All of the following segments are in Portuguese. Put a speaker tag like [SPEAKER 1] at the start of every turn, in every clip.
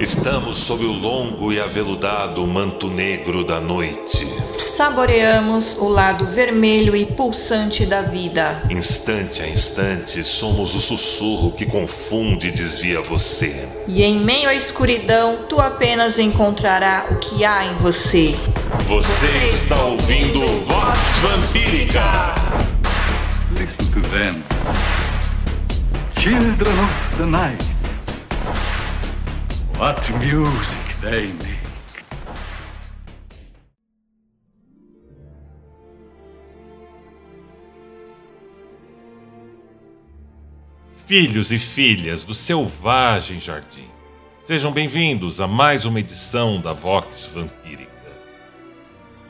[SPEAKER 1] Estamos sob o longo e aveludado manto negro da noite.
[SPEAKER 2] Saboreamos o lado vermelho e pulsante da vida.
[SPEAKER 1] Instante a instante, somos o sussurro que confunde e desvia você.
[SPEAKER 2] E em meio à escuridão, tu apenas encontrará o que há em você.
[SPEAKER 1] Você está ouvindo Vox Vampírica.
[SPEAKER 3] Listen to them. Children of the night. What music they make.
[SPEAKER 4] Filhos e filhas do selvagem jardim, sejam bem-vindos a mais uma edição da Vox Vampírica.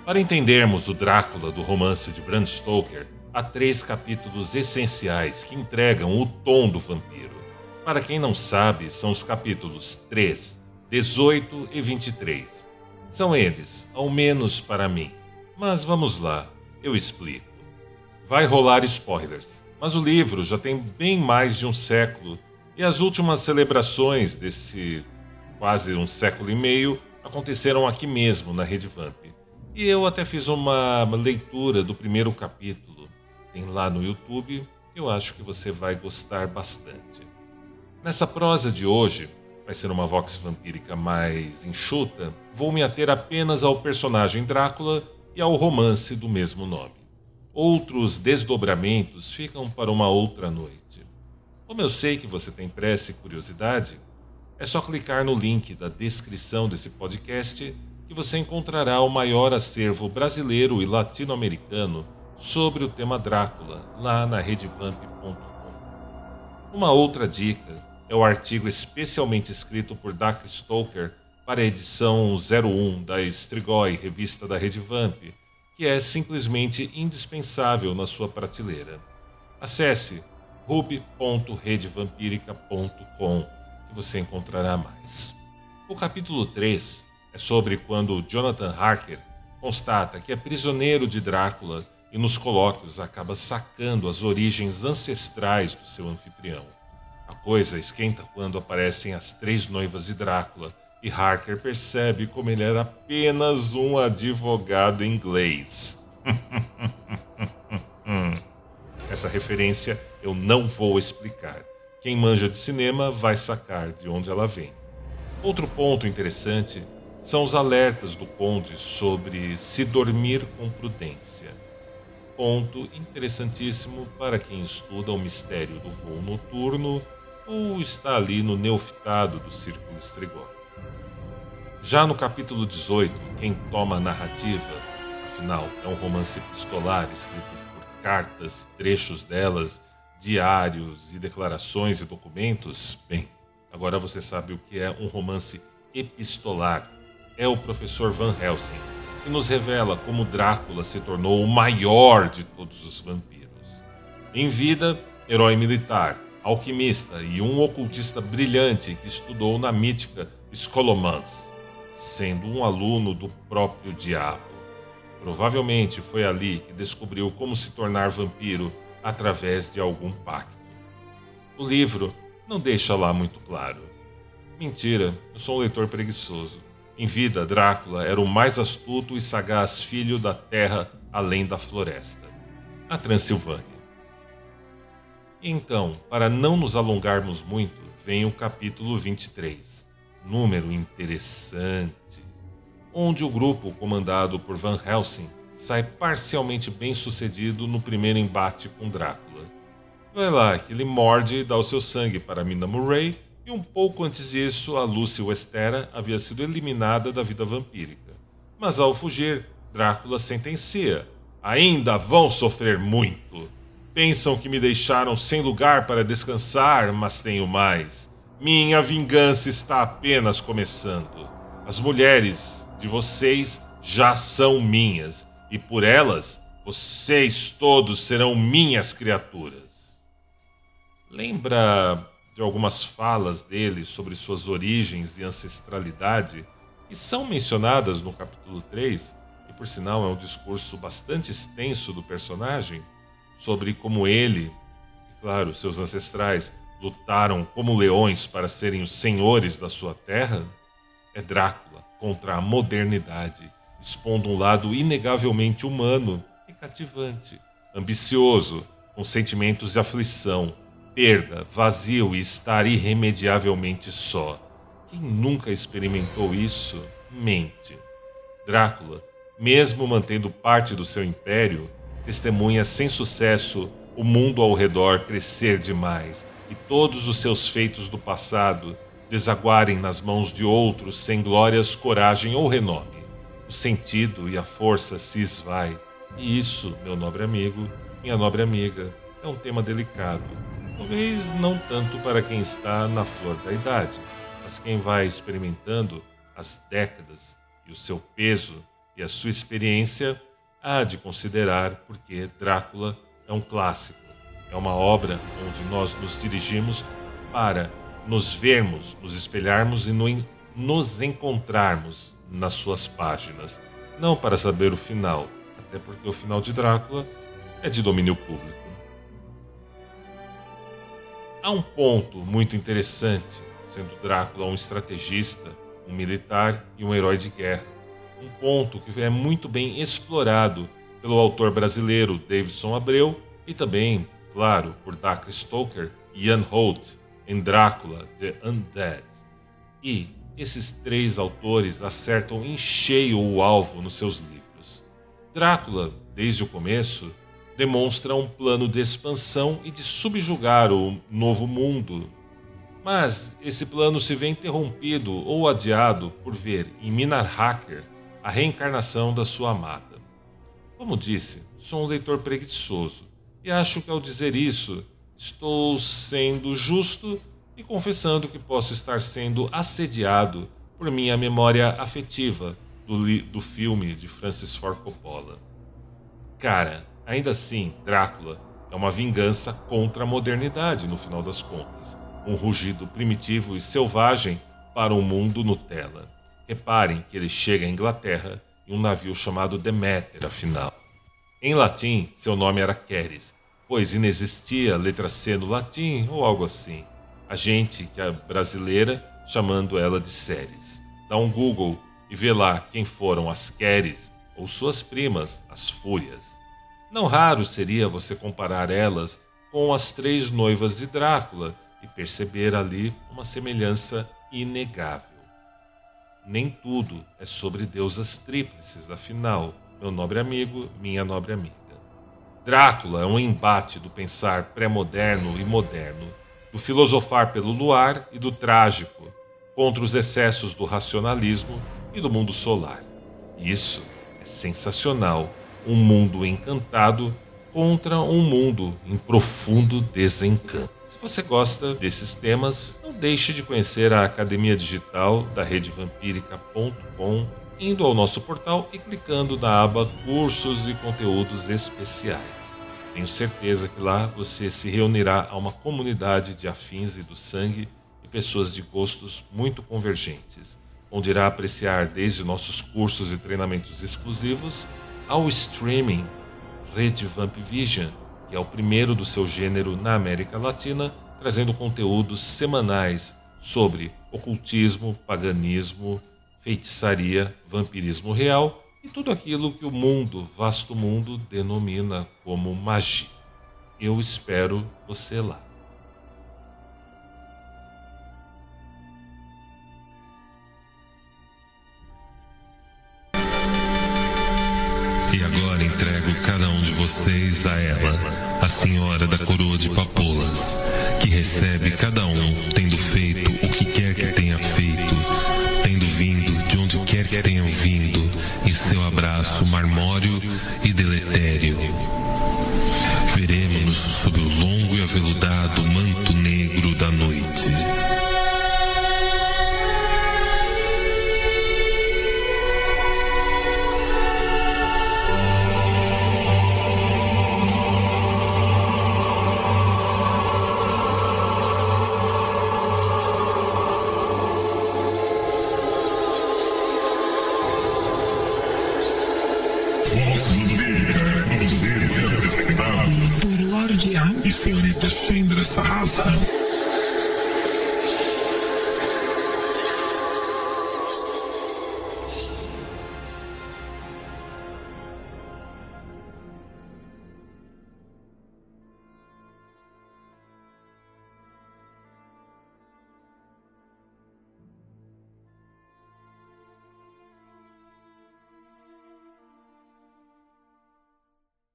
[SPEAKER 4] Para entendermos o Drácula do romance de Bram Stoker, há três capítulos essenciais que entregam o tom do vampiro. Para quem não sabe, são os capítulos 3, 18 e 23. São eles, ao menos para mim. Mas vamos lá, eu explico. Vai rolar spoilers, mas o livro já tem bem mais de um século e as últimas celebrações desse quase um século e meio aconteceram aqui mesmo na Rede Vamp. E eu até fiz uma leitura do primeiro capítulo. Tem lá no YouTube, eu acho que você vai gostar bastante. Nessa prosa de hoje, vai ser uma vox vampírica mais enxuta, vou me ater apenas ao personagem Drácula e ao romance do mesmo nome. Outros desdobramentos ficam para uma outra noite. Como eu sei que você tem pressa e curiosidade, é só clicar no link da descrição desse podcast que você encontrará o maior acervo brasileiro e latino-americano sobre o tema Drácula lá na redevamp.com. Uma outra dica é o artigo especialmente escrito por Dak Stoker para a edição 01 da Strigoi, revista da Rede Vamp, que é simplesmente indispensável na sua prateleira. Acesse ruby.redevampirica.com que você encontrará mais. O capítulo 3 é sobre quando Jonathan Harker constata que é prisioneiro de Drácula e nos colóquios acaba sacando as origens ancestrais do seu anfitrião. Coisa esquenta quando aparecem as três noivas de Drácula e Harker percebe como ele era apenas um advogado inglês. Essa referência eu não vou explicar. Quem manja de cinema vai sacar de onde ela vem. Outro ponto interessante são os alertas do Conde sobre se dormir com prudência. Ponto interessantíssimo para quem estuda o mistério do voo noturno ou está ali no neofitado do Círculo Estrigó. Já no capítulo 18, quem toma a narrativa, afinal, é um romance epistolar escrito por cartas, trechos delas, diários e declarações e documentos, bem, agora você sabe o que é um romance epistolar. É o professor Van Helsing, que nos revela como Drácula se tornou o maior de todos os vampiros. Em vida, herói militar, alquimista e um ocultista brilhante que estudou na mítica Scholomance, sendo um aluno do próprio diabo. Provavelmente foi ali que descobriu como se tornar vampiro através de algum pacto. O livro não deixa lá muito claro. Mentira, eu sou um leitor preguiçoso. Em vida, Drácula era o mais astuto e sagaz filho da terra além da floresta, a Transilvânia. Então, para não nos alongarmos muito, vem o capítulo 23, número interessante, onde o grupo comandado por Van Helsing sai parcialmente bem sucedido no primeiro embate com Drácula. Vai lá que ele morde e dá o seu sangue para Mina Murray, e um pouco antes disso, a Lucy Westera havia sido eliminada da vida vampírica. Mas ao fugir, Drácula sentencia: ainda vão sofrer muito. Pensam que me deixaram sem lugar para descansar, mas tenho mais. Minha vingança está apenas começando. As mulheres de vocês já são minhas, e por elas vocês todos serão minhas criaturas. Lembra de algumas falas dele sobre suas origens e ancestralidade, que são mencionadas no capítulo 3, e por sinal é um discurso bastante extenso do personagem? Sobre como ele, e claro, seus ancestrais, lutaram como leões para serem os senhores da sua terra? É Drácula contra a modernidade, expondo um lado inegavelmente humano e cativante, ambicioso, com sentimentos de aflição, perda, vazio e estar irremediavelmente só. Quem nunca experimentou isso, mente. Drácula, mesmo mantendo parte do seu império, testemunha sem sucesso o mundo ao redor crescer demais e todos os seus feitos do passado desaguarem nas mãos de outros sem glórias, coragem ou renome. O sentido e a força se esvai. E isso, meu nobre amigo, minha nobre amiga, é um tema delicado. Talvez não tanto para quem está na flor da idade, mas quem vai experimentando as décadas e o seu peso e a sua experiência há de considerar porque Drácula é um clássico. É uma obra onde nós nos dirigimos para nos vermos, nos espelharmos e no, nos encontrarmos nas suas páginas. Não para saber o final, até porque o final de Drácula é de domínio público. Há um ponto muito interessante, sendo Drácula um estrategista, um militar e um herói de guerra. Um ponto que é muito bem explorado pelo autor brasileiro Davidson Abreu e também, claro, por Dacre Stoker e Ian Holt em Drácula The Undead. E esses três autores acertam em cheio o alvo nos seus livros. Drácula, desde o começo, demonstra um plano de expansão e de subjugar o novo mundo. Mas esse plano se vê interrompido ou adiado por ver em Minar Hacker a reencarnação da sua amada. Como disse, sou um leitor preguiçoso e acho que ao dizer isso estou sendo justo e confessando que posso estar sendo assediado por minha memória afetiva do, do filme de Francis Ford Coppola. Cara, ainda assim, Drácula é uma vingança contra a modernidade no final das contas. Um rugido primitivo e selvagem para um mundo Nutella. Reparem que ele chega à Inglaterra em um navio chamado Deméter, afinal. Em latim, seu nome era Keres, pois inexistia letra C no latim ou algo assim. A gente, que é brasileira, chamando ela de Séries. Dá um Google e vê lá quem foram as Keres ou suas primas, as Fúrias. Não raro seria você comparar elas com as três noivas de Drácula e perceber ali uma semelhança inegável. Nem tudo é sobre deusas tríplices, afinal, meu nobre amigo, minha nobre amiga. Drácula é um embate do pensar pré-moderno e moderno, do filosofar pelo luar e do trágico, contra os excessos do racionalismo e do mundo solar. Isso é sensacional um mundo encantado contra um mundo em profundo desencanto. Se você gosta desses temas, deixe de conhecer a Academia Digital da redevampírica.com indo ao nosso portal e clicando na aba Cursos e Conteúdos Especiais. Tenho certeza que lá você se reunirá a uma comunidade de afins e do sangue e pessoas de gostos muito convergentes, onde irá apreciar desde nossos cursos e treinamentos exclusivos ao streaming Rede Vamp Vision, que é o primeiro do seu gênero na América Latina, trazendo conteúdos semanais sobre ocultismo, paganismo, feitiçaria, vampirismo real e tudo aquilo que o mundo, vasto mundo, denomina como magia. Eu espero você lá.
[SPEAKER 5] E agora entrego cada um de vocês a ela, a senhora da coroa de papoulas, que recebe cada um tendo feito o que quer que tenha feito, tendo vindo de onde quer que tenham vindo, em seu abraço marmório e deletério. Veremos-nos sob o longo e aveludado manto negro da noite.
[SPEAKER 6] Por Lorde A e senhorita Sandra Sarrazão.